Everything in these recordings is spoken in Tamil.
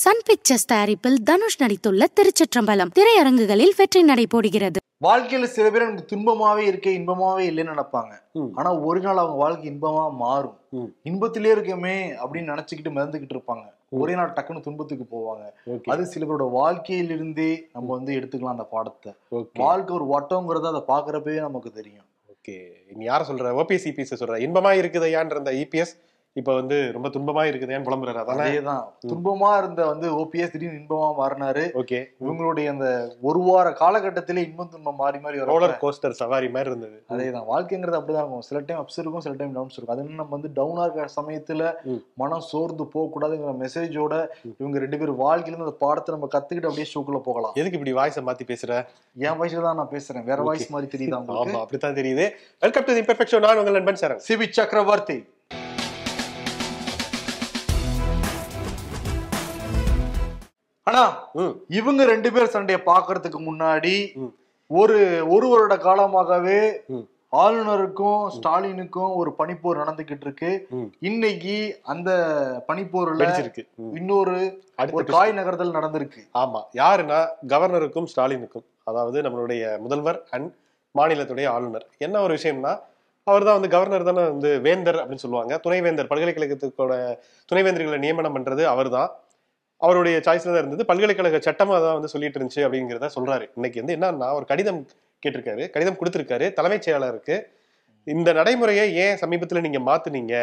சன் பிக்சர்ஸ் தயாரிப்பில் தனுஷ் நடித்துள்ள திருச்சிற்றம்பலம். திரையரங்குகளில் வெற்றி நடை போடுகிறது. வாழ்க்கையில சில பேர் எனக்கு துன்பமாவே இருக்கே இன்பமாவே இல்லைன்னு நினைப்பாங்க. ஆனா ஒரு நாள் அவங்க வாழ்க்கை இன்பமா மாறும். இன்பத்திலே இருக்கமே அப்படின்னு நினைச்சுக்கிட்டு மிதந்துகிட்டு இருப்பாங்க. ஒரே நாள் டக்குன்னு துன்பத்துக்கு போவாங்க. அது சில பேரோட வாழ்க்கையிலிருந்தே நம்ம வந்து எடுத்துக்கலாம் அந்த பாடத்தை. வாழ்க்கை ஒரு வட்டங்கிறத அதை பாக்குறப்பவே நமக்கு தெரியும். ஓகே. நீ யார சொல்ற? ஓபிஎஸ் இபிஎஸ் சொல்ற. இன்பமா இருக்குதையான்ற அந்த இபிஎஸ் இப்ப வந்து ரொம்ப துன்பமா இருக்குதையான்னு புலம்புறாரு. அதேதான். துன்பமா இருந்த வந்து ஓபிஎஸ் திடீர்னு இன்பமா மாறினாரு. ஓகே. இவங்களுடைய அந்த ஒரு வார காலகட்டத்திலே இன்பம் துன்பம் மாறி மாறி ரோலர் கோஸ்டர் சவாரி மாதிரி இருந்தது. அதேதான். வாழ்க்கைங்கிறது அப்படிதான் இருக்கும். சில டைம் அப்ஸ் இருக்கும் சில டைம் டவுன்ஸ் இருக்கும். அது என்ன நம்ம வந்து டவுனா இருக்கிற சமயத்துல. மனம் சோர்ந்து போக கூடாதுங்கிற மெசேஜோட இவங்க ரெண்டு பேரும் வாழ்க்கையில இருந்து அந்த பாடத்தை நம்ம கத்துக்கிட்டு அப்படியே ஷோக்குள்ள போகலாம். எதுக்கு இப்படி வாய்ஸை மாத்தி பேசுற? என் வயசுல தான் நான் பேசுறேன். வேற வாய்ஸ் மாதிரி தெரியுதா ஆமா அப்படித்தான் தெரியுது. வெல்கம் டு இம்பர்ஃபெக்ஷன் நான் உங்கள் நண்பன் சரண் சிபி சக்கரவர்த்தி. ஆனா இவங்க ரெண்டு பேர் சண்டையை பாக்குறதுக்கு முன்னாடி. ஒரு ஒரு வருட காலமாகவே. ஆளுநருக்கும் ஸ்டாலினுக்கும் ஒரு பனிப்போர் நடந்துகிட்டு இருக்கு. இன்னைக்கு அந்த பனிப்போர்ல. இன்னொரு ஒரு காய் நகர்தல் நடந்திருக்கு. ஆமா. யாருன்னா கவர்னருக்கும் ஸ்டாலினுக்கும் அதாவது நம்மளுடைய முதல்வர் அண்ட் மாநிலத்துடைய ஆளுநர். என்ன ஒரு விஷயம்னா அவர் தான் வந்து கவர்னர் தானே வந்து வேந்தர் அப்படின்னு சொல்லுவாங்க. துணைவேந்தர் பல்கலைக்கழகத்துக்கோட துணைவேந்தர்களை நியமனம் பண்றது அவர் தான் அவருடைய சாய்ஸ்ல தான் இருந்தது. பல்கலைக்கழக சட்டமாக தான் வந்து சொல்லிட்டு இருந்துச்சு அப்படிங்கிறத சொல்றாரு. இன்னைக்கு வந்து என்னன்னா ஒரு கடிதம் கேட்டிருக்காரு. கடிதம் கொடுத்திருக்காரு. தலைமைச் செயலாளருக்கு இந்த நடைமுறையை ஏன் சமீபத்தில் நீங்க மாத்துனீங்க?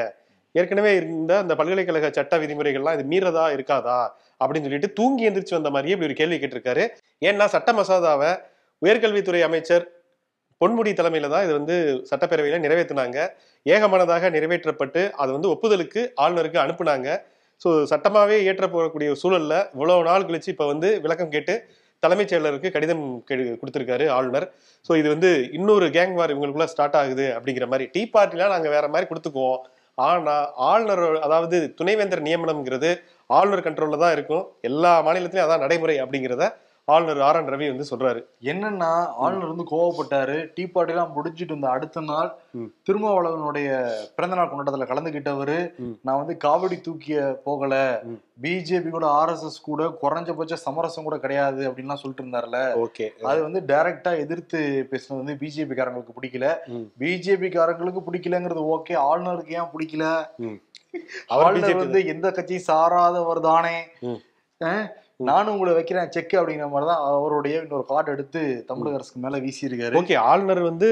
ஏற்கனவே இருந்த அந்த பல்கலைக்கழக சட்ட விதிமுறைகள்லாம் இது மீறதா இருக்காதா? அப்படின்னு சொல்லிட்டு தூங்கி எந்திரிச்சு வந்த மாதிரியே இப்படி ஒரு கேள்வி கேட்டிருக்காரு. ஏன்னா சட்ட மசோதாவை உயர்கல்வித்துறை அமைச்சர் பொன்முடி தலைமையில தான் இது வந்து சட்டப்பேரவையில நிறைவேற்றினாங்க ஏகமனதாக நிறைவேற்றப்பட்டு அது வந்து ஒப்புதலுக்கு ஆளுநருக்கு அனுப்புனாங்க. ஸோ சட்டமாகவே ஏற்ற போகக்கூடிய சூழலில் இவ்வளோ நாள் கழிச்சு இப்போ வந்து விளக்கம் கேட்டு தலைமைச் செயலருக்கு கடிதம் கொடுத்துருக்காரு ஆளுநர். ஸோ இது வந்து இன்னொரு கேங் வார் இவங்களுக்குள்ள ஸ்டார்ட் ஆகுது அப்படிங்கிற மாதிரி. டீ பார்ட்டிலாம் நாங்கள் வேற மாதிரி கொடுத்துக்குவோம். ஆனா ஆளுநர் அதாவது துணைவேந்தர் நியமனம்ங்கிறது ஆளுநர் கண்ட்ரோலில் தான் இருக்கும். எல்லா மாநிலத்திலையும் அதான் நடைமுறை அப்படிங்கிறத ஆளுநர் ஆர் என் ரவி வந்து சொல்றாரு. என்னன்னா ஆளுநர் வந்து கோவப்பட்டாரு. டீ பார்ட்டி எல்லாம் முடிச்சிட்டு இருந்த அடுத்த நாள். திருமாவளவனுடைய பிறந்த நாள் கொண்டாட்டத்துல கலந்துகிட்டவரு. நான் வந்து காவடி தூக்கிய போகல. பிஜேபி கூட ஆர்எஸ்எஸ் கூட குறைஞ்சபட்ச சமரசம் கூட கிடையாது அப்படின்லாம் சொல்லிட்டு இருந்தாருல. ஓகே. அது வந்து டைரக்டா எதிர்த்து பேசுனது வந்து பிஜேபி காரங்களுக்கு பிடிக்கல. பிஜேபி காரங்களுக்கு பிடிக்கலங்கிறது ஓகே. ஆளுநருக்கு ஏன் பிடிக்கல? ஆளுநர் வந்து எந்த கட்சியும் சாராதவர் தானே. நானும் உங்களை வைக்கிறேன். செக் அப்படிங்கிற மாதிரி தான் அவருடைய இன்னொரு கார்டு எடுத்து தமிழக அரசுக்கு மேல வீசி இருக்காரு ஓகே ஆளுநர் வந்து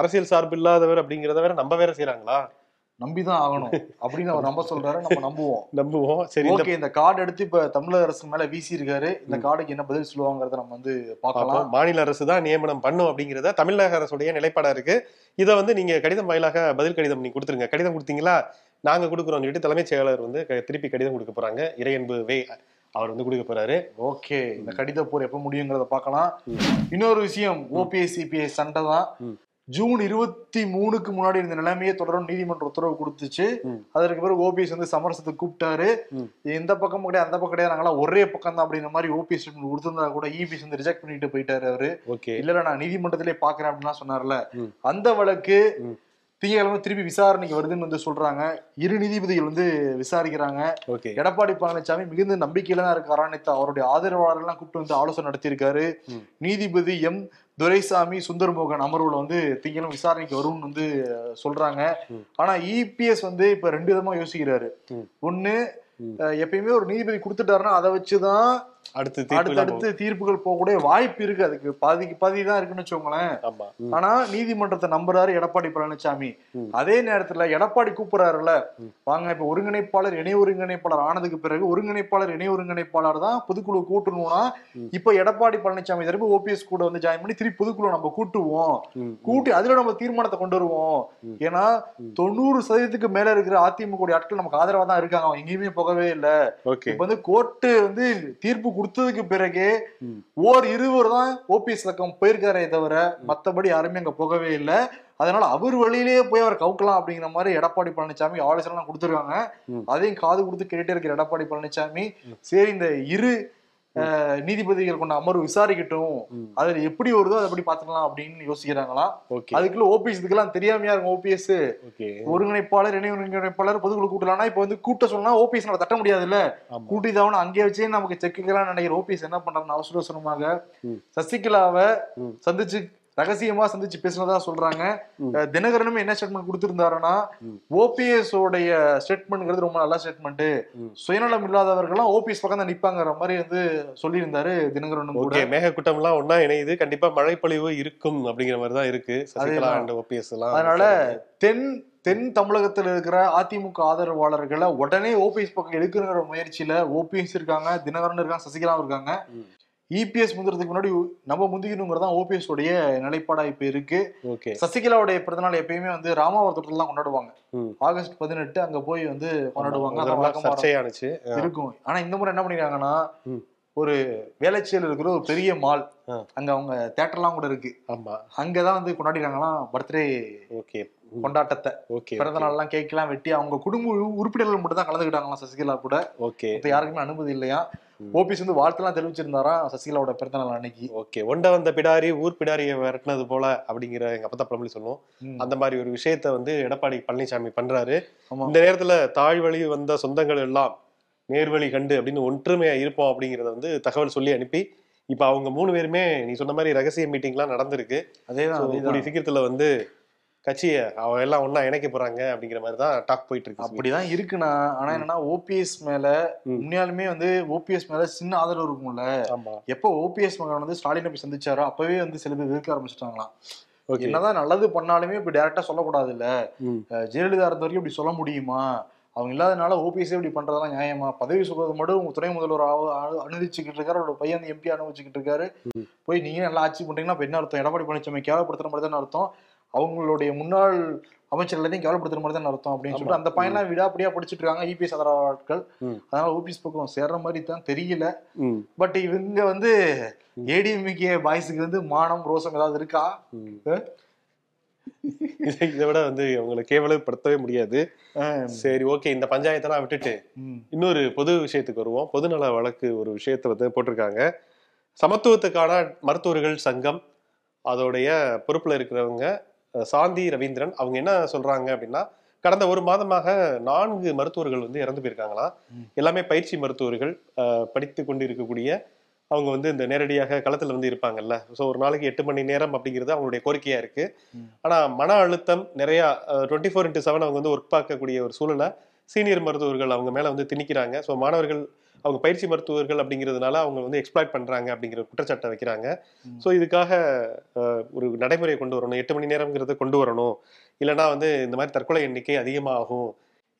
அரசியல் சார்பு இல்லாதவர் அப்படிங்கிறத வேற நம்ப வேற செய்யறாங்களா நம்பிதான் ஆகணும். அப்படின்னு அவர் நம்ப சொல்றாரு நம்ம நம்புவோம். நம்புவோம். சரி இந்த ஓகே இந்த கார்டு எடுத்து இப்ப தமிழக அரசுக்கு மேல வீசி இருக்காரு இந்த கார்டுக்கு என்ன பதில் சொல்லுவாங்கறத நம்ம வந்து பார்க்கலாம். மாநில அரசு தான் நியமனம் பண்ணும் அப்படிங்கிறத தமிழக அரசுடைய நிலைப்பாடா இருக்கு. இதை வந்து நீங்க கடிதம் வாயிலாக பதில் கடிதம் நீங்க கொடுத்துருங்க. கடிதம் கொடுத்தீங்களா? நாங்க கொடுக்குறோம்னு சொல்லிட்டு தலைமைச் செயலாளர் வந்து திருப்பி கடிதம் கொடுக்க போறாங்க. இறையன்பு வே அவர் வந்து கொடுக்க போறாரு. ஓகே இந்த கடித போர் எப்ப முடியுங்கிறத பார்க்கலாம். இன்னொரு விஷயம் ஓபிஎஸ் சிபிஎஸ் சண்டை தான். ஜூன் இருபத்தி மூணுக்கு முன்னாடி இந்த நிலைமையை தொடரும். நீதிமன்ற உத்தரவு கொடுத்துச்சு. அதற்கு பிறகு ஓபிஎஸ் வந்து சமரசத்துக்கு கூப்பிட்டாரு. ம். இந்த பக்கம் கிடையாது அந்த பக்கம் கிடையாது. நாங்களாம் ஒரே பக்கம் தான் அப்படிங்கிற மாதிரி ஓபிஎஸ் கொடுத்திருந்தா கூட இபிஎஸ் வந்து ரிஜெக்ட் பண்ணிட்டு போயிட்டாரு அவரு. ஓகே. இல்ல நான் நீதிமன்றத்திலே பாக்குறேன் அப்படின்லாம் சொன்னார்ல. அந்த வழக்கு ம். திங்கட்கிழமை திருப்பி விசாரணைக்கு வருதுன்னு வந்து சொல்றாங்க இரு நீதிபதிகள் வந்து விசாரிக்கிறாங்க ஓகே எடப்பாடி பழனிசாமி மிகுந்த நம்பிக்கையில தான் இருக்காரா நேத்து அவருடைய ஆதரவாளர்கள்லாம் கூப்பிட்டு வந்து ஆலோசனை நடத்தியிருக்காரு. நீதிபதி எம் துரைசாமி சுந்தரமோகன் அமர்வுல வந்து திங்களும் விசாரணைக்கு வரும்னு வந்து சொல்றாங்க. ஆனா இபிஎஸ் வந்து இப்ப ரெண்டு விதமா யோசிக்கிறாரு. ஒண்ணு எப்பயுமே ஒரு நீதிபதி கொடுத்துட்டாருன்னா அதை வச்சுதான் அடுத்து அடுத்தடுத்து தீர்ப்புகள் போகக்கூடிய வாய்ப்பு இருக்கு அதுக்கு பாதிக்கு பாதி தான் இருக்குன்னு வச்சுக்கோங்களேன். ஆனா நீதிமன்றத்தை நம்புறாரு எடப்பாடி பழனிசாமி. அதே நேரத்துல எடப்பாடி கூப்பிடுறாருல. வாங்க இப்ப ஒருங்கிணைப்பாளர் இணை ஒருங்கிணைப்பாளர் ஆனதுக்கு பிறகு ஒருங்கிணைப்பாளர் இணை ஒருங்கிணைப்பாளர் தான் பொதுக்குழு கூட்டணும்னா. இப்ப எடப்பாடி பழனிசாமி திருப்பி ஓபிஎஸ் கூட வந்து ஜாயின் பண்ணி திருப்பி பொதுக்குழு நம்ம கூட்டுவோம். கூட்டி அதுல நம்ம தீர்மானத்தை கொண்டு வருவோம். ஏன்னா. தொண்ணூறு சதவீதத்துக்கு மேல இருக்கிற அதிமுக ஆட்கள் நமக்கு ஆதரவா தான் இருக்காங்க அவங்க எங்கேயுமே போகவே இல்ல ஓகே இப்ப வந்து கோர்ட்டு வந்து தீர்ப்பு கொடுத்ததுக்கு பிறகு. ஓர் இருவர் தான் ஓபிஎஸ் லக்கம் போயிருக்காரே தவிர மத்தபடி யாருமே அங்க போகவே இல்லை அதனால அவர் வழியிலேயே போய் அவர் கவுக்கலாம் அப்படிங்கிற மாதிரி எடப்பாடி பழனிசாமி ஆலோசனை கொடுத்துருக்காங்க. அதையும் காது கொடுத்து கேட்டுட்டே இருக்கிற எடப்பாடி பழனிசாமி. சரி இந்த இரு நீதிபதிகள் கொண்ட அமர்வு விசாரிக்கட்டும். அதுல எப்படி வருதோ அதை எப்படி பாத்துக்கலாம் அப்படின்னு யோசிக்கிறாங்களாம் ஓகே. அதுக்குள்ள ஓபிஎஸ் இதுக்கெல்லாம் தெரியாமையா இருக்கும் ஓபிஎஸ் ஒருங்கிணைப்பாளர் இணை ஒருங்கிணைப்பாளர் பொதுக்குழு கூட்டலாம்னா இப்ப வந்து கூட்ட சொன்னா ஓபிஎஸ் தட்ட முடியாதுல்ல? ஆமா. கூட்டிதாவணும் அங்கே வச்சே நமக்கு செக்குக்கலாம் நினைக்கிற ஓபிஎஸ் என்ன பண்றாருன்னு அவசர அவசரமாக. சசிகலாவை. சந்திச்சு ரகசியமா சந்திச்சு பேசினதா சொல்றாங்க தினகரனுமே என்ன ஸ்டேட்மெண்ட் கொடுத்திருந்தாருன்னா. ஓபிஎஸ் உடைய ஸ்டேட்மெண்ட்ங்கிறது ரொம்ப நல்ல ஸ்டேட்மெண்ட். சுயநலம் இல்லாதவர்கள்லாம் ஓபிஎஸ் பக்கம் தான் நிப்பாங்கிற மாதிரி வந்து சொல்லியிருந்தாரு தினகரனும் கூட ஓகே மேகக்கூட்டம் எல்லாம் ஒன்னா இணையுது கண்டிப்பா மழைப்பொழிவு இருக்கும் அப்படிங்கிற மாதிரி தான் இருக்கு சசிகலா. அண்ட் ஓபிஎஸ் எல்லாம் அதனால தென் தென் தமிழகத்தில் இருக்கிற அதிமுக ஆதரவாளர்களை உடனே ஓபிஎஸ் பக்கம் எடுக்கணுங்கிற முயற்சியில ஓபிஎஸ் இருக்காங்க தினகரன் இருக்காங்க சசிகலாவும் இருக்காங்க. இபிஎஸ் முந்திரத்துக்கு முன்னாடி நம்ம முந்திக்கணுங்கிறது தான் ஓபிஎஸ் உடைய நிலைப்பாடா இப்ப இருக்கு. ஓகே சசிகலாவுடைய பிறந்தநாள் எப்பயுமே வந்து ராமாவரத்துல தான் கொண்டாடுவாங்க. ஆகஸ்ட் பதினெட்டு அங்க போய் வந்து கொண்டாடுவாங்க. இருக்கும். ஆனா இந்த முறை என்ன பண்ணிருக்காங்கன்னா. ஒரு வேலைச்சியில் இருக்கிற ஒரு பெரிய மால். அங்க அவங்க தேட்டர்லாம் கூட இருக்கு. ஆமா. அங்கதான் வந்து கொண்டாடிருக்காங்களாம் பர்த்டே ஓகே கொண்டாட்டத்தை. ஓகே பிறந்த நாள்லாம் கேக் எல்லாம் வெட்டி அவங்க குடும்ப உறு- உறுப்பினர்கள் மட்டும் தான் கலந்துக்கிட்டாங்களாம் சசிகலா கூட. ஓகே இப்ப யாருக்குமே அனுமதி இல்லையா. ஓபிஎஸ் வந்து வாழ்த்துலாம் தெரிவிச்சிருந்தாராம் சசிகலாவோட பிறந்த நாள் அன்னைக்கு ஓகே ஒண்ட வந்த பிடாரி ஊர் பிடாரியை விரட்டினது போல அப்படிங்கிற எங்க அப்பா பழமொழி சொல்லுவோம். அந்த மாதிரி ஒரு விஷயத்த வந்து எடப்பாடி பழனிசாமி பண்றாரு. இந்த நேரத்துல தாழ்வழி வந்த சொந்தங்கள் எல்லாம் நேர்வழி கண்டு அப்படின்னு ஒற்றுமையா இருப்போம் அப்படிங்கறத வந்து தகவல் சொல்லி அனுப்பி இப்ப அவங்க மூணு பேருமே நீ சொன்ன மாதிரி ரகசிய மீட்டிங்லாம் நடந்திருக்கு அதேதான் So, அதேதான். கூடிய சீக்கிரத்துல வந்து கட்சியை அவ எல்லாம் ஒண்ணா இணைக்க போறாங்க அப்படிங்கிற மாதிரி தான் டாக் போயிட்டு இருக்கு அப்படிதான் இருக்குண்ணா. ஆனா என்னன்னா ஓபிஎஸ் மேல ம். உண்மையாலுமே வந்து ஓபிஎஸ் மேல சின்ன ஆதரவு இருக்கும்ல. எப்போ ஓபிஎஸ் மகன் வந்து ஸ்டாலினை போய் சந்திச்சாரோ அப்பவே வந்து சில பேர் வெறுக்க ஆரம்பிச்சிட்டாங்களாம். ஓகே. என்னதான் நல்லது பண்ணாலுமே இப்ப டைரக்டா சொல்லக்கூடாது இல்ல. ஜெயலலிதா இருந்த வரைக்கும் இப்படி சொல்ல முடியுமா? அவங்க இல்லாதனால ஓபிஎஸ் இப்படி பண்றதெல்லாம் நியாயமா? பதவி சுகம் மட்டும் உங்க துணை முதல்வர் ஆவ- அனு- அனுபவிச்சுக்கிட்டு இருக்காரு அவரோட பையன் எம்பி அனுபவிச்சுக்கிட்டு இருக்காரு. போய் நீங்க நல்லா ஆட்சி பண்றீங்கன்னா இப்ப என்ன அர்த்தம்? எடப்பாடி பழனிசாமி கேவலப்படுத்துற மாதிரி தான் அர்த்தம்? அவங்களுடைய முன்னாள் அமைச்சர் எல்லாத்தையும் கேவலப்படுத்துற மாதிரி தான் அர்த்தம் அப்படின்னு. சொல்லிட்டு அந்த பையன்லாம் விடாப்படியா படிச்சுட்டு இருக்காங்க இபிஎஸ் ஆதரவு ஆட்கள். அதனால ஓபிஎஸ் பக்கம் சேர்ற மாதிரி தான் தெரியல. பட் இவங்க வந்து ஏடிஎம்கே பாய்ஸுக்கு வந்து மானம் ரோசம் ஏதாவது இருக்கா. இதை விட வந்து அவங்களை கேவலப்படுத்தவே முடியாது. சரி ஓகே இந்த பஞ்சாயத்தெல்லாம் விட்டுட்டு. இன்னொரு பொது விஷயத்துக்கு வருவோம். பொதுநல வழக்கு ஒரு விஷயத்தை வந்து போட்டிருக்காங்க. சமத்துவத்துக்கான மருத்துவர்கள் சங்கம் அதோடைய பொறுப்புல இருக்கிறவங்க சாந்தி ரவீந்திரன் அவங்க என்ன சொல்றாங்க அப்படின்னா கடந்த ஒரு மாதமாக நான்கு மருத்துவர்கள் வந்து இறந்து போயிருக்காங்களாம். எல்லாமே பயிற்சி மருத்துவர்கள் படித்து கொண்டு இருக்கக்கூடிய அவங்க வந்து இந்த நேரடியாக களத்துல வந்து இருப்பாங்கல்ல ஸோ ஒரு நாளைக்கு எட்டு மணி நேரம் அப்படிங்கிறது அவங்களுடைய கோரிக்கையா இருக்கு ம். ஆனா மன அழுத்தம் நிறைய டுவெண்ட்டி ஃபோர் இன்ட்டு செவன் அவங்க வந்து ஒர்க் பார்க்கக்கூடிய ஒரு சூழலை சீனியர் மருத்துவர்கள் அவங்க மேல வந்து திணிக்கிறாங்க ஸோ மாணவர்கள் அவங்க பயிற்சி மருத்துவர்கள் அப்படிங்கிறதுனால அவங்க வந்து எக்ஸ்ப்ளாய்ட் பண்றாங்க அப்படிங்கிற குற்றச்சாட்டை வைக்கிறாங்க. ஸோ இதுக்காக ஒரு நடைமுறையை கொண்டு வரணும். எட்டு மணி நேரம்ங்கிறத கொண்டு வரணும். இல்லைன்னா வந்து இந்த மாதிரி தற்கொலை எண்ணிக்கை அதிகமாகும்.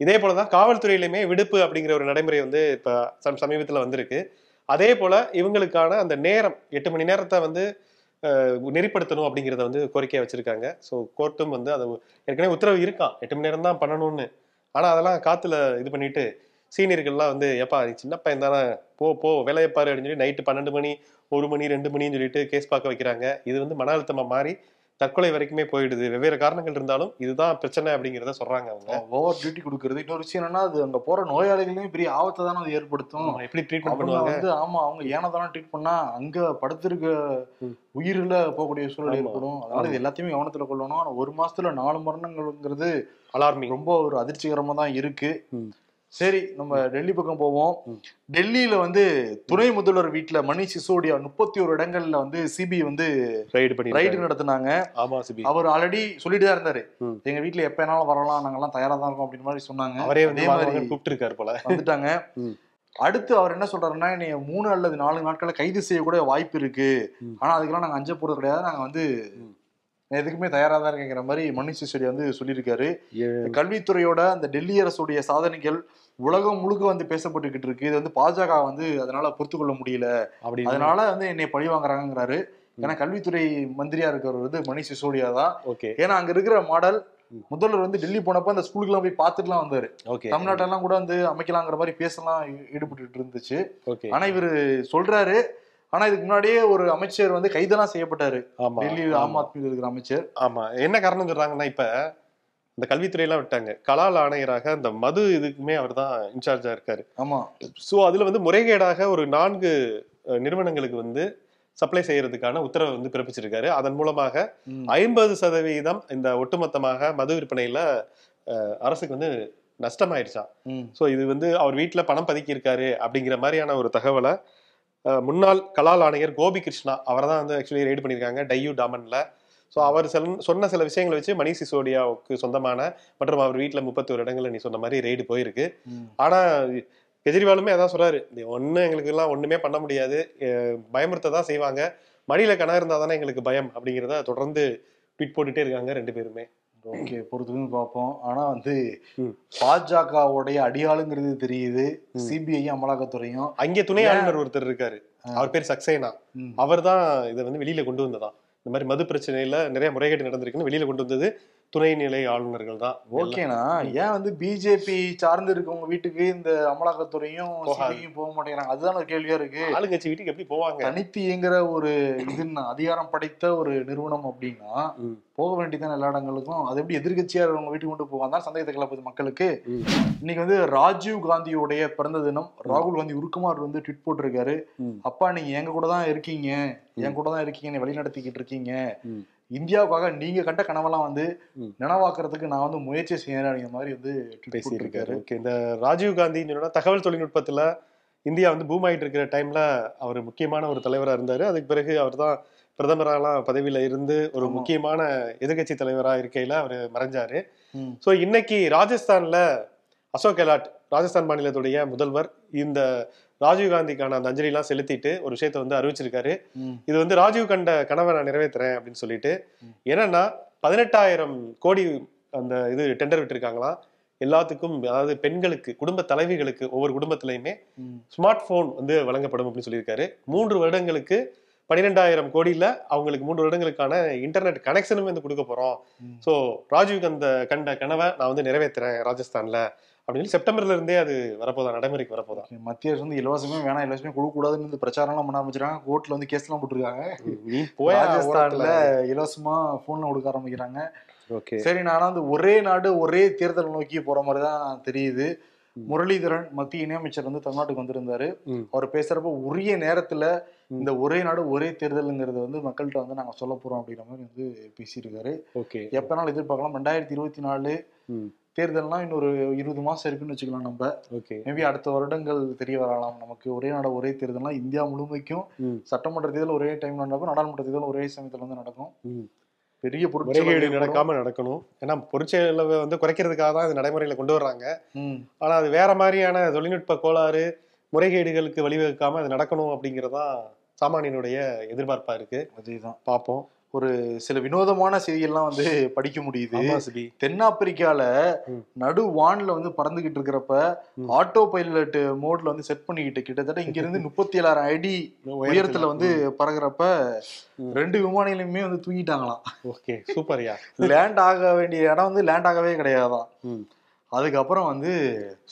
இதே போலதான் காவல்துறையிலுமே விடுப்பு அப்படிங்கிற ஒரு நடைமுறை வந்து இப்ப சம- சமீபத்துல வந்திருக்கு. அதே போல இவங்களுக்கான அந்த நேரம் எட்டு மணி நேரத்தை வந்து நெறிப்படுத்தணும் அப்படிங்கிறத வந்து கோரிக்கையா வச்சிருக்காங்க. ஸோ கோர்ட்டும் வந்து அது ஏற்கனவே உத்தரவு இருக்கான் எட்டு மணி நேரம் தான் பண்ணணும்னு. ஆனா அதெல்லாம் காத்துல இது பண்ணிட்டு சீனியர்கள்லாம் வந்து எப்பா நீ சின்ன பையன் தானே போ போ வேலையை பாரு அப்படின்னு சொல்லி நைட்டு பன்னெண்டு மணி ஒரு மணி ரெண்டு மணின்னு சொல்லிட்டு கேஸ் பார்க்க வைக்கிறாங்க. இது வந்து மன அழுத்தமா மாறி தற்கொலை வரைக்குமே போயிடுது. வெவ்வேறு காரணங்கள் இருந்தாலும் இதுதான் பிரச்சனை அப்படிங்கிறத சொல்றாங்க அவங்க. ஓவர் டியூட்டி கொடுக்கறது. இன்னொரு விஷயம் என்னன்னா அது அங்க போற நோயாளிகளையும் பெரிய ஆபத்தை தானே அது ஏற்படுத்தும். எப்படி ட்ரீட்மெண்ட் பண்ணுவாங்க? வந்து ஆமா அவங்க ஏனதானே ட்ரீட் பண்ணா அங்க படுத்திருக்க. உயிரில போகக்கூடிய சூழல். ஏற்படும். அதனால இது எல்லாத்தையுமே கவனத்துல கொள்ளணும். ஆனா ஒரு மாசத்துல நாலு மரணங்கள்ங்கிறது அலார்மிங் ரொம்ப ஒரு அதிர்ச்சிகரமா தான் இருக்கு. சரி நம்ம டெல்லி பக்கம் போவோம். டெல்லியில வந்து துணை முதல்வர் வீட்டுல மணிஷ் சிசோடியா முப்பத்தி ஒரு இடங்கள்ல வந்து சிபிஐ வந்து ரைடு பண்ணி ரைடு நடத்துனாங்க. ஆமா சிபி. அவர் ஆல்ரெடி சொல்லிட்டு தான் இருந்தாரு. எங்க வீட்டுல எப்ப வேணாலும் வரலாம் நாங்கெல்லாம் தயாரா தான் இருக்கோம் அப்படின்னு மாதிரி சொன்னாங்க. அவரே அதே மாதிரி கூப்பிட்டு இருக்காரு போல. வந்துட்டாங்க. அடுத்து அவர் என்ன சொல்றாருன்னா நீ மூணு அல்லது நாலு நாட்கள்ல கைது செய்யக்கூட வாய்ப்பு இருக்கு. ஆனா அதுக்கெல்லாம் நாங்க அஞ்ச போறது கிடையாது. நாங்க வந்து. எதுக்குமே தயாரா தான் இருக்கேங்கிற மாதிரி மணிஷ் சிசோடியா வந்து சொல்லியிருக்காரு. கல்வித்துறையோட அந்த டெல்லி அரசுடைய சாதனைகள் உலகம் முழுக்க வந்து பேசப்பட்டுக்கிட்டு இருக்கு. இது வந்து பாஜக வந்து அதனால பொறுத்து கொள்ள முடியல. அப்படி அதனால வந்து என்னை பழி வாங்குறாங்கிறாரு ஏன்னா கல்வித்துறை மந்திரியா இருக்கிறவர் வந்து மணிஷ் சிசோடியா தான். ஓகே. ஏன்னா அங்க இருக்கிற மாடல். முதல்வர் வந்து டெல்லி போனப்ப அந்த ஸ்கூலுக்குலாம் போய் பார்த்துட்டுலாம் வந்தாரு. தமிழ்நாட்டெல்லாம் கூட வந்து அமைக்கலாங்கிற மாதிரி பேசலாம் ஈடுபட்டு இருந்துச்சு. ஆனா இவரு சொல்றாரு ஆனா இதுக்கு முன்னாடியே ஒரு அமைச்சர் வந்து கைதெல்லாம் செய்யப்பட்டாரு. ஆமா டெல்லி ஆம். ஆத்மியில் இருக்கிற அமைச்சர். ஆமா. என்ன காரணம் சொல்றாங்கன்னா இப்ப இந்த கல்வித்துறை எல்லாம் விட்டாங்க. கலால் ஆணையராக அந்த மது இதுக்குமே அவர் தான் இன்சார்ஜா இருக்காரு. ஆமா. சோ அதுல வந்து முறைகேடாக ஒரு நான்கு நிறுவனங்களுக்கு வந்து சப்ளை செய்யறதுக்கான உத்தரவை வந்து பிறப்பிச்சிருக்காரு. அதன் மூலமாக. ஐம்பது சதவீதம் இந்த ஒட்டுமொத்தமாக மது விற்பனையில அரசுக்கு வந்து நஷ்டமாயிருச்சான். ஸோ இது வந்து அவர் வீட்டில் பணம் பதுக்கி இருக்காரு அப்படிங்கிற மாதிரியான ஒரு தகவலை முன்னாள் கலால் ஆணையர் கோபி கிருஷ்ணா அவரை தான் வந்து ஆக்சுவலி ரெய்டு பண்ணியிருக்காங்க டையூ டாமன்ல. ஸோ அவர் செல்- சொன்ன சில விஷயங்களை வச்சு மணிஷ் சிசோடியாவுக்கு சொந்தமான மற்றும் அவர் வீட்டில் முப்பத்தி ஒரு இடங்கள்ல நீ சொன்ன மாதிரி ரெய்டு போயிருக்கு. ம். ஆனா கெஜ்ரிவாலுமே அதான் சொல்றாரு இது ஒண்ணு எங்களுக்கு எல்லாம் ஒண்ணுமே பண்ண முடியாது. பயமுறுத்த தான் செய்வாங்க. மடியில கணா இருந்தா தானே எங்களுக்கு பயம். அப்படிங்கிறத தொடர்ந்து ட்வீட் போட்டுட்டே இருக்காங்க ரெண்டு பேருமே. ஓகே பொறுத்துன்னு பார்ப்போம். ஆனா வந்து. பாஜகவுடைய அடியாளுங்கிறது தெரியுது. சிபிஐ அமலாக்கத்துறையும். அங்கே துணை ஆளுநர் ஒருத்தர் இருக்காரு. அவர் பேர் சக்சேனா. அவர் தான் இதை வந்து வெளியில கொண்டு வந்ததாம் இந்த மாதிரி மது பிரச்சனையில நிறைய முறைகேடு நடந்திருக்குன்னு வெளியில கொண்டு வந்தது துணைநிலை ஆளுநர்கள் தான் ஓகேனா ஏன் வந்து பிஜேபி சார்ந்து இருக்கவங்க வீட்டுக்கு இந்த அமலாக்கத்துறையும் போகாது. சிபிஐயும் போக மாட்டேங்கிறாங்க? அதுதான் ஒரு கேள்வியா இருக்கு. ஆளுங்கட்சி வீட்டுக்கு எப்படி போவாங்க? தனித்து இயங்குற ஒரு இது அதிகாரம் படைத்த ஒரு நிறுவனம் அப்படின்னா. போக வேண்டியதான எல்லா இடங்களுக்கும். அது எப்படி எதிர்கட்சியா இருக்கவங்க வீட்டுக்கு கொண்டு போவாங்க? தான் சந்தேகத்தை கிளப்புது மக்களுக்கு. இன்னைக்கு வந்து ராஜீவ் காந்தியோடைய பிறந்த தினம் ராகுல் காந்தி உருக்குமார் வந்து ட்வீட் போட்டிருக்காரு. அப்பா நீங்க எங்க கூட தான் இருக்கீங்க? என் கூட தான் இருக்கீங்க என்னை வழிநடத்திக்கிட்டு இருக்கீங்க. இந்தியாவுக்காக நீங்க கண்ட கனவெல்லாம் வந்து. நினைவாக்குறதுக்கு நான் வந்து முயற்சி செய்யறேன் அப்படிங்கிற மாதிரி வந்து பேசியிருக்காரு ஓகே இந்த ராஜீவ் காந்தி தகவல் தொழில்நுட்பத்துல இந்தியா வந்து பூம் ஆயிட்டு இருக்கிற டைம்ல அவர் முக்கியமான ஒரு தலைவரா இருந்தாரு அதுக்கு பிறகு அவர் தான் பிரதமராலாம் பதவியில இருந்து ஒரு. முக்கியமான எதிர்க்கட்சி தலைவரா இருக்கையில அவர் மறைஞ்சாரு. ஸோ இன்னைக்கு ராஜஸ்தான்ல அசோக் கெலாட் ராஜஸ்தான் மாநிலத்துடைய முதல்வர் இந்த ராஜீவ் காந்திக்கான அந்த அஞ்சலிலாம் செலுத்திட்டு ஒரு விஷயத்த வந்து அறிவிச்சிருக்காரு. இது வந்து ராஜீவ் கண்ட கனவை நான் நிறைவேற்றுறேன் அப்படின்னு சொல்லிட்டு என்னன்னா பதினெட்டாயிரம் கோடி அந்த இது டெண்டர் விட்டுருக்காங்களாம் எல்லாத்துக்கும் அதாவது பெண்களுக்கு குடும்ப தலைவிகளுக்கு ஒவ்வொரு குடும்பத்திலையுமே. ஸ்மார்ட் போன் வந்து வழங்கப்படும் அப்படின்னு சொல்லியிருக்காரு மூன்று வருடங்களுக்கு பன்னிரெண்டாயிரம் கோடியில அவங்களுக்கு மூன்று வருடங்களுக்கான இன்டர்நெட் கனெக்ஷனும் வந்து கொடுக்க போறோம். ஸோ ராஜீவ் கந்த கண்ட கனவை நான் வந்து நிறைவேற்றுறேன் ராஜஸ்தான்ல அப்படின்னு செப்டம்பர்ல இருந்தே அது வரப்போதா நடைமுறைக்கு வரப்போதா மத்திய அரசு வந்து இலவசமே வேணாம் இலவசமே கொடுக்க கூடாதுன்னு இந்த பிரச்சாரம் எல்லாம் பண்ண ஆரம்பிச்சிருக்காங்க கோர்ட்ல வந்து கேஸ் எல்லாம் போட்டிருக்காங்க. ராஜஸ்தான்ல இலவசமா போன்ல கொடுக்க ஆரம்பிக்கிறாங்க. ஓகே. சரி நானா வந்து ஒரே நாடு ஒரே தேர்தல் நோக்கி போற மாதிரி தான் தெரியுது. முரளிதரன் மத்திய இணையமைச்சர் வந்து தமிழ்நாட்டுக்கு வந்திருந்தாரு. அவர் பேசுறப்ப உரிய நேரத்துல இந்த ஒரே நாடு ஒரே தேர்தலுங்கிறத வந்து மக்கள்கிட்ட வந்து நாங்க சொல்ல போறோம் அப்படிங்கிற மாதிரி வந்து பேசியிருக்காரு. ஓகே. எப்பனாலும் எதிர்பார்க்கலாம். ரெண்டாயிரத்தி இருபத்தி நாலு ம். தேர்தல்னா இன்னொரு இருபது மாசம் இருக்குன்னு வச்சுக்கலாம் நம்ம. ஓகே மேபி அடுத்த வருடங்கள் தெரிய வரலாம். நமக்கு ஒரே நாடு ஒரே தேர்தல்னா இந்தியா முழுமைக்கும். சட்டமன்ற தேர்தல் ஒரே டைம் நடக்கும் நாடாளுமன்ற தேர்தல் ஒரே சமயத்துல வந்து நடக்கும். பெரிய முறைகேடு நடக்காம நடக்கணும். ஏன்னா பொருட்செலவை வந்து குறைக்கிறதுக்காக தான் இது நடைமுறையில கொண்டு வர்றாங்க. ஆனா அது வேற மாதிரியான தொழில்நுட்ப கோளாறு முறைகேடுகளுக்கு வழிவகுக்காம அது நடக்கணும் அப்படிங்கறதா சாமானியனுடைய எதிர்பார்ப்பா இருக்கு. அதேதான். பார்ப்போம். சில வினோதமான செய்தியெல்லாம் வந்து படிக்க முடியுது தென்னாப்பிரிக்கால. நடு வான்ல வந்து பறந்துகிட்டு இருக்கிறப்ப. ஆட்டோ பைலட் மோட்ல வந்து செட் பண்ணிக்கிட்டு கிட்டத்தட்ட இங்க இருந்து முப்பத்தி ஏழாயிரம் அடி உயரத்துல வந்து பறகுறப்ப. ரெண்டு விமானிகளுமே வந்து தூங்கிட்டாங்களாம் ஓகே சூப்பர்யா லேண்ட் ஆக வேண்டிய இடம் வந்து லேண்ட் ஆகவே கிடையாதாம் ம். அதுக்கப்புறம் வந்து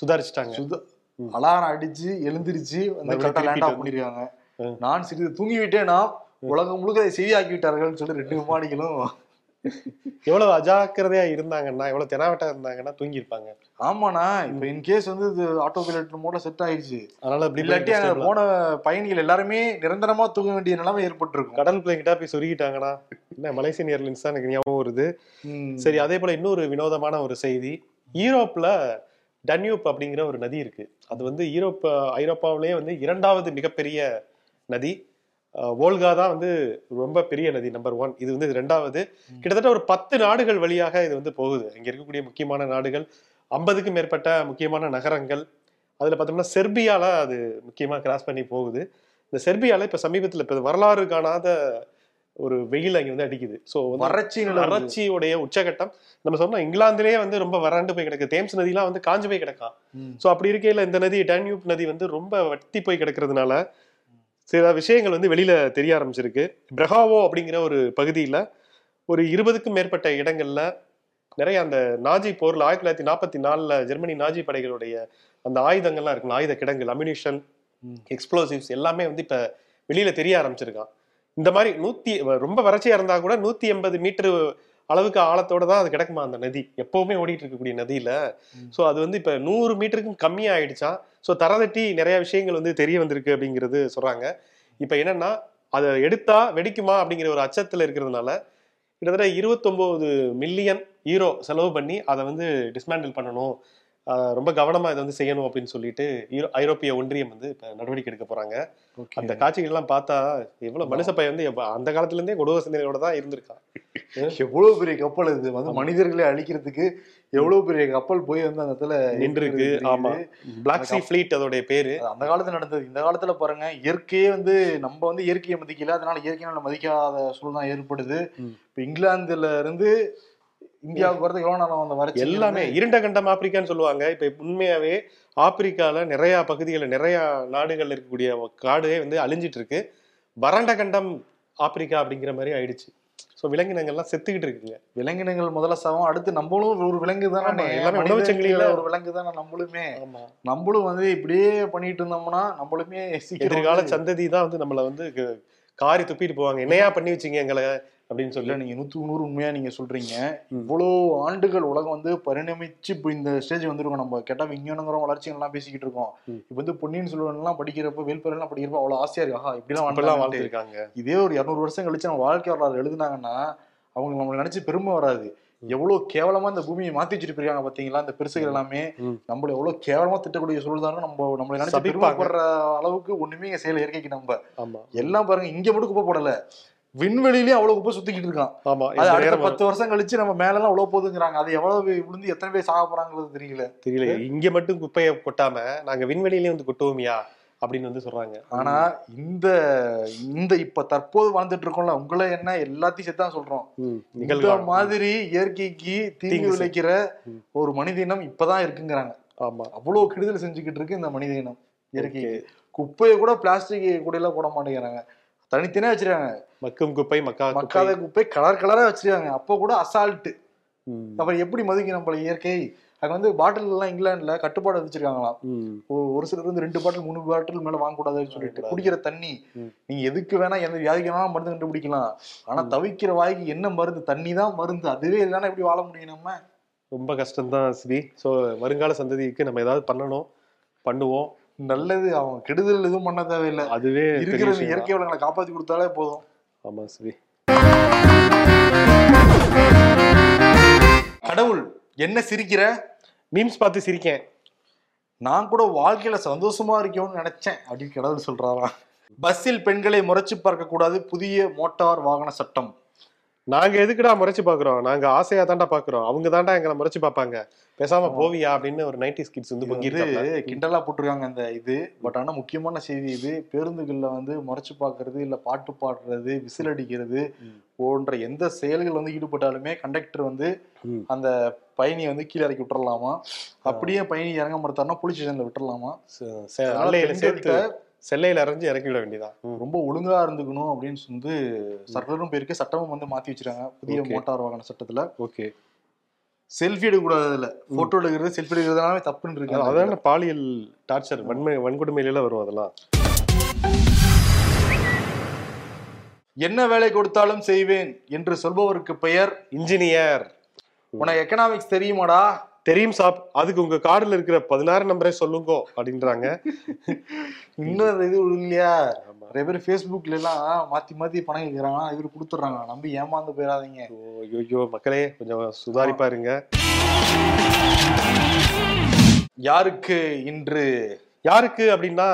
சுதாரிச்சுட்டாங்க சுத. அலாரம் அடிச்சு எழுந்திருச்சு வந்து மறுபடியும் கரெக்டா லேண்ட் ஆஃப் பண்ணிருக்காங்க. நான் சிறிது தூங்கி விட்டேனா உலகம் முழுக்க அதை செய்தியாக்கி விட்டார்கள்னு சொல்லி ரெண்டு விமானிகளும் எவ்வளவு அஜாக்கிரதையா இருந்தாங்கன்னா எவ்வளவு தெனாவட்டா இருந்தாங்கன்னா தூங்கி இருப்பாங்க ஆமாண்ணா இப்ப இன் கேஸ் வந்து இது ஆட்டோ பைலட் மோட செட் ஆயிடுச்சு. அதனால அப்படி இல்லாட்டி அங்க போன பயணிகள் எல்லாருமே நிரந்தரமா தூங்க வேண்டிய நிலைமை ஏற்பட்டிருக்கும். கடல் பிள்ளைங்கிட்ட போய் சொருகிட்டாங்கன்னா என்ன மலேசியன் ஏர்லைன்ஸ் தான் எனக்கு ஞாபகம் வருது. சரி அதே போல இன்னொரு வினோதமான ஒரு செய்தி. யூரோப்ல டன்யூப் அப்படிங்கிற ஒரு நதி இருக்கு. அது வந்து யூரோப் ஐரோப்பாவிலேயே வந்து இரண்டாவது மிகப்பெரிய நதி. வோல்கா தான் வந்து ரொம்ப பெரிய நதி நம்பர் ஒன் இது வந்து இது ரெண்டாவது கிட்டத்தட்ட ஒரு பத்து நாடுகள் வழியாக இது வந்து போகுது. இங்க இருக்கக்கூடிய முக்கியமான நாடுகள் ஐம்பதுக்கும் மேற்பட்ட முக்கியமான நகரங்கள். அதுல பார்த்தோம்னா செர்பியால அது முக்கியமா கிராஸ் பண்ணி போகுது. இந்த செர்பியால இப்ப சமீபத்துல இப்ப வரலாறு காணாத ஒரு வெயில் அங்க வந்து அடிக்குது. ஸோ வறட்சி. வறட்சியுடைய உச்சகட்டம். நம்ம சொன்னோம் இங்கிலாந்துலயே வந்து ரொம்ப வறண்டு போய் கிடக்கு. தேம்ஸ் நதிலாம் வந்து காஞ்சு போய் கிடக்கான். ஸோ அப்படி இருக்கையில இந்த நதி டேன்யூப் நதி வந்து ரொம்ப வத்தி போய் கிடக்கிறதுனால சில விஷயங்கள் வந்து வெளியில தெரிய ஆரம்பிச்சிருக்கு. பிரகாவோ அப்படிங்கிற ஒரு பகுதியில ஒரு இருபதுக்கும் மேற்பட்ட இடங்கள்ல நிறைய அந்த நாஜி போர்ல ஆயிரத்தி தொள்ளாயிரத்தி நாற்பத்தி நாலுல ஜெர்மனி நாஜி படைகளுடைய அந்த ஆயுதங்கள்லாம் இருக்கும் ஆயுத கிடங்குகள் அம்யூனிஷன். எக்ஸ்ப்ளோசிவ்ஸ் எல்லாமே வந்து இப்ப வெளியில தெரிய ஆரம்பிச்சிருக்கான். இந்த மாதிரி நூத்தி ரொம்ப வறட்சியா இருந்தா கூட நூத்தி எண்பது மீட்டர் அளவுக்கு ஆழத்தோட தான் அது கிடக்குமா அந்த நதி? எப்பவுமே ஓடிட்டு இருக்கக்கூடிய நதியில. ஸோ அது வந்து இப்ப நூறு மீட்டருக்கும் கம்மியா ஆயிடுச்சான் ஸோ தரதட்டி நிறைய விஷயங்கள் வந்து தெரிய வந்திருக்கு அப்படிங்கிறது சொல்றாங்க. இப்ப என்னன்னா அதை எடுத்தா வெடிக்குமா அப்படிங்கிற ஒரு அச்சத்துல இருக்கிறதுனால கிட்டத்தட்ட 29 மில்லியன் ஈரோ செலவு பண்ணி அதை வந்து டிஸ்மேண்டில் பண்ணணும். ரொம்ப கவனமா இதை வந்து செய்யணும் அப்படின்னு சொல்லிட்டு ஐரோப்பிய ஒன்றியம் வந்து இப்ப நடவடிக்கை எடுக்க போறாங்க. அந்த காட்சிகள் எல்லாம் பார்த்தா எவ்வளவு மனுஷ பையன் வந்து அந்த காலத்துல இருந்தே கொடூர சிந்தனையோட தான் இருந்திருக்கான் எவ்வளவு பெரிய கப்பல் இது. வந்து மனிதர்களை அழிக்கிறதுக்கு எவ்வளவு பெரிய கப்பல் போய் வந்து அந்த இடத்துல நின்று இருக்கு இருக்குது. ஆமா. பிளாக் சி ஃபிளீட் அதோடைய பேரு. அந்த காலத்துல நடந்தது. இந்த காலத்துல பாருங்க இயற்கையே வந்து நம்ம வந்து இயற்கையை மதிக்கல. அதனால இயற்கையை மதிக்காத சூழ்நிலை ஏற்படுது. இப்ப இங்கிலாந்துல இருந்து இந்தியாவுக்கு வரது எவ்வளவு நேரம் அந்த வறட்சி எல்லாமே இருண்ட கண்டம் ஆப்பிரிக்கான்னு சொல்லுவாங்க. இப்ப உண்மையாவே ஆப்பிரிக்கால நிறைய பகுதிகளில் நிறைய நாடுகள்ல இருக்கக்கூடிய காடே வந்து அழிஞ்சிட்டு இருக்கு. வறண்ட கண்டம் ஆப்பிரிக்கா அப்படிங்கிற மாதிரி ஆயிடுச்சு. சோ விலங்கினங்கள்லாம் செத்துக்கிட்டு இருக்குங்க. விலங்கினங்கள் முதல்ல சாவும் அடுத்து நம்மளும் ஒரு விலங்கு தானே. சங்கிலியில ஒரு விலங்கு தானே நம்மளுமே. நம்மளும் வந்து இப்படியே பண்ணிட்டு இருந்தோம்னா நம்மளுமே எதிர்கால சந்ததி தான் வந்து நம்மள வந்து காரி துப்பிட்டு போவாங்க. என்னையா பண்ணி வச்சீங்க எங்களை? அப்படின்னு சொல்லி. நீங்க நூத்துக்கு நூறு உண்மையா நீங்க சொல்றீங்க. இவ்வளோ ஆண்டுகள் உலகம் வந்து பரிணமிச்சு இப்போ இந்த ஸ்டேஜ் வந்திருக்கோம். நம்ம கேட்டா விஞ்ஞானங்கிற வளர்ச்சிகள் எல்லாம் பேசிக்கிட்டு இருக்கோம். இப்போ வந்து பொன்னியின் செல்வன் எல்லாம் படிக்கிறப்ப வேல்புரம் எல்லாம் படிக்கிறப்ப அவ்வளவு ஆசையா இருக்கு. ஆஹா இப்படிலாம் வாழ்ந்துட்டு வாழ்ந்துருக்காங்க. இதே ஒரு இரநூறு வருஷம் கழிச்சு நம்ம வாழ்க்கை வரலாறு எழுதுனாங்கன்னா அவங்க நம்மளை நினைச்சு பெருமை வராது. எவ்வளவு கேவலமா இந்த பூமியை மாத்தி வச்சுட்டு போயிருக்காங்க பாத்தீங்களா? இந்த பெருசுகள் எல்லாமே. நம்மள எவ்வளவு கேவலமா திட்டக்கூடிய சூழ்நிலை நம்ம நம்மளை நினைச்சு. பெருமைப்படுற அளவுக்கு ஒண்ணுமே செயல் இயற்கைக்கு நம்ம. எல்லாம் பாருங்க இங்க மட்டும் குப்பை போடல. விண்வெளியிலேயே அவ்வளவு குப்பை சுத்திக்கிட்டு இருக்கான். ஆமா அடுத்த பத்து வருஷம் கழிச்சு நம்ம மேல எல்லாம் உழவு போகுதுங்கிறாங்க. அது எவ்வளவு விழுந்து எத்தனை பேர் சாக போறாங்கிறது தெரியல. தெரியல. இங்க மட்டும் குப்பையை கொட்டாம நாங்க விண்வெளியிலயும் வந்து கொட்டுவோமியா? அப்படின்னு வந்து சொல்றாங்க. ஆனா இந்த இந்த இப்ப தற்போது வாழ்ந்துட்டு இருக்கோம்ல உங்களை என்ன எல்லாத்தையும் சேர்த்தான் சொல்றோம். இந்த. மாதிரி இயற்கைக்கு தீங்கு விளைக்கிற. ஒரு மனித இனம் இப்பதான் இருக்குங்கிறாங்க. ஆமா. அவ்வளவு கெடுதல் செஞ்சுக்கிட்டு இருக்கு இந்த மனித இனம் இயற்கைக்கு. குப்பையை கூட பிளாஸ்டிக் கூடையில போட மாட்டேங்கிறாங்க. தனித்தனியா வச்சிருக்காங்க. மக்கும் குப்பை மக்கா மக்காத குப்பை கலர் கலரா வச்சிருக்காங்க. அப்ப கூட அசால்ட் ம், அப்புறம் எப்படி மதிக்கும் நம்மள இயற்கை? அங்க வந்து பாட்டில் எல்லாம் இங்கிலாந்துல கட்டுப்பாடு வச்சிருக்காங்களாம் ஒரு- சிலர் வந்து ரெண்டு பாட்டில் மூணு பாட்டில் மேல வாங்கக்கூடாதுன்னு சொல்லிட்டு. குடிக்கிற தண்ணி. நீங்க எதுக்கு வேணா எந்த வியாதிக்கு வேணா மருந்து கண்டுபிடிக்கலாம். ஆனா. தவிக்கிற வாய்க்கு என்ன மருந்து? தண்ணி தான் மருந்து. அதுவே இல்லைன்னா எப்படி வாழ முடியும் நம்ம? ரொம்ப கஷ்டம்தான் ஸ்ரீ. சோ வருங்கால சந்ததிக்கு நம்ம ஏதாவது பண்ணணும் பண்ணுவோம். நல்லது அவங்க கெடுதல் எதுவும் பண்ண தேவையில்லை. அதுவே இருக்கிற இயற்கை வளங்களை காப்பாத்தி கொடுத்தாலே போதும். ஆமா ஸ்ரீ கடவுள் என்ன சிரிக்கிற? மீம்ஸ் பார்த்து சிரிக்கேன். நான் கூட வாழ்க்கையில சந்தோஷமா இருக்கணும்னு நினைச்சேன் அப்படின்னு கடவுள் சொல்றாராம். பஸ்ஸில் பெண்களை முறைச்சு பார்க்க கூடாது புதிய மோட்டார் வாகன சட்டம். நாங்க எதுக்குடா முறைச்சு பாக்குறோம்? நாங்க ஆசையா தாண்டா பாக்குறோம். அவங்க தாண்டா எங்களை முறைச்சு பார்ப்பாங்க பேசாம போவியா? அப்படின்னு ஒரு நைன்டி கிட்ஸ் வந்து வந்து கிண்டலா போட்டிருக்காங்க அந்த இது. பட் ஆனா முக்கியமான செய்தி இது. பேருந்துகள்ல வந்து முறைச்சு பார்க்கிறது இல்ல பாட்டு பாடுறது விசில் அடிக்கிறது. போன்ற எந்த செயல்கள் வந்து ஈடுபட்டாலுமே கண்டக்டர் வந்து. அந்த பயணியை வந்து கீழே இறக்கி விட்டுறலாமா? அப்படியே பயணி இறங்க மறுத்தாருன்னா போலீஸ் ஸ்டேஷன்ல விட்டுறலாமா? செல்லையில அரைஞ்சு இறக்கி விட வேண்டியதான். ரொம்ப ஒழுங்கா இருந்துக்கணும் அப்படின்னு வந்து சர்க்குலரும் போயிருக்கு சட்டமும் வந்து மாத்தி வச்சிருக்காங்க. புதிய. மோட்டார் வாகன சட்டத்துல. ஓகே. செல்ஃபி எடுக்கக்கூடாது அதுல போட்டோ எடுக்கிறது செல்ஃபி எடுக்கிறதுனால தப்புன்னு இருக்கு. அதான பாலியல் டார்ச்சர் வன்மை வன்கொடுமையில வரும் அதெல்லாம். என்ன வேலை கொடுத்தாலும் செய்வேன் என்று சொல்பவருக்கு பெயர் இன்ஜினியர். உனக்கு எக்கனாமிக்ஸ் தெரியுமாடா? தெரியும் சாப் அதுக்கு உங்க கார்டுல இருக்கிற பதினாறு நம்பரே சொல்லுங்க அப்படின்றாங்க. இன்னும் அது இது இல்லையா. நிறைய பேர் ஃபேஸ்புக்ல எல்லாம் மாத்தி மாத்தி பணம் கேட்கறாங்க இவரு கொடுத்துட்றாங்க. நம்பி ஏமாந்து போயிடாதீங்க ஓ, ஐயோ மக்களே கொஞ்சம் சுதாரிப்பா இருங்க. யாருக்கு இன்று? யாருக்கு அப்படின்னா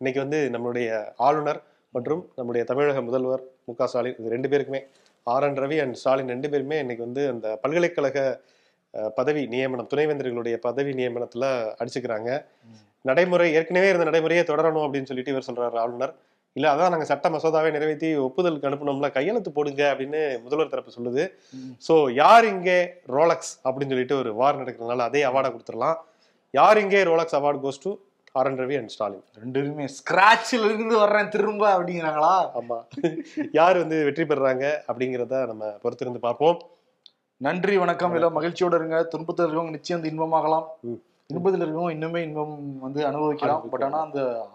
இன்னைக்கு வந்து நம்மளுடைய ஆளுநர் மற்றும் நம்முடைய தமிழக முதல்வர் மு க ஸ்டாலின் இது ரெண்டு பேருக்குமே. R N Ravi and Stalin ரெண்டு பேருமே இன்னைக்கு வந்து அந்த பல்கலைக்கழக பதவி நியமனம் துணைவேந்தர்களுடைய பதவி நியமனத்துல அடிச்சுக்கிறாங்க. நடைமுறை ஏற்கனவே இருந்த நடைமுறையே தொடரணும் அப்படின்னு சொல்லிட்டு இவர் சொல்றாரு ஆளுநர். இல்ல அதான் நாங்க சட்ட மசோதாவை நிறைவேற்றி ஒப்புதலுக்கு அனுப்பணும்ல கையெழுத்து போடுங்க அப்படின்னு முதல்வர் தரப்பு சொல்லுது. சோ யார் இங்கே ரோலக்ஸ் அப்படின்னு சொல்லிட்டு ஒரு வார் நடக்கிறதுனால அதே அவார்டை கொடுத்துடலாம். யார் இங்கே Rolex award goes to R N Ravi and Stalin ரெண்டு பேருமே ஸ்கிராட்சில் இருந்து வர்றேன் திரும்ப அப்படிங்கிறாங்களா? ஆமா. யார் வந்து வெற்றி பெறுறாங்க அப்படிங்கிறத நம்ம பொறுத்திருந்து பார்ப்போம். நன்றி வணக்கம். எல்லாம் மகிழ்ச்சியோட இருங்க. துன்பத்தில் இருக்கவங்க நிச்சயம் வந்து இன்பமாகலாம். இன்பத்தில் இருக்கவங்க இன்னுமே இன்பம் வந்து அனுபவிக்கலாம். பட் ஆனா அந்த.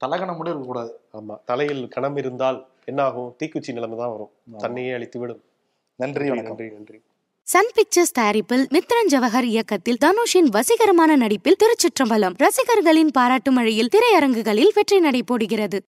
தலகணம் மட்டும் இருக்கக்கூடாது. ஆமா. தலையில் கணம் இருந்தால் என்ன ஆகும் தீக்குச்சி நிலைமை தான் வரும். தன்னையே அழித்து விடும் நன்றி வணக்கம். நன்றி நன்றி. சன் பிக்சர்ஸ் தயாரிப்பில் மித்ரன் ஜவஹர் இயக்கத்தில் தனுஷின் வசீகரமான நடிப்பில் திருச்சிற்றம்பலம். ரசிகர்களின் பாராட்டு மழையில் திரையரங்குகளில் வெற்றி நடை போடுகிறது.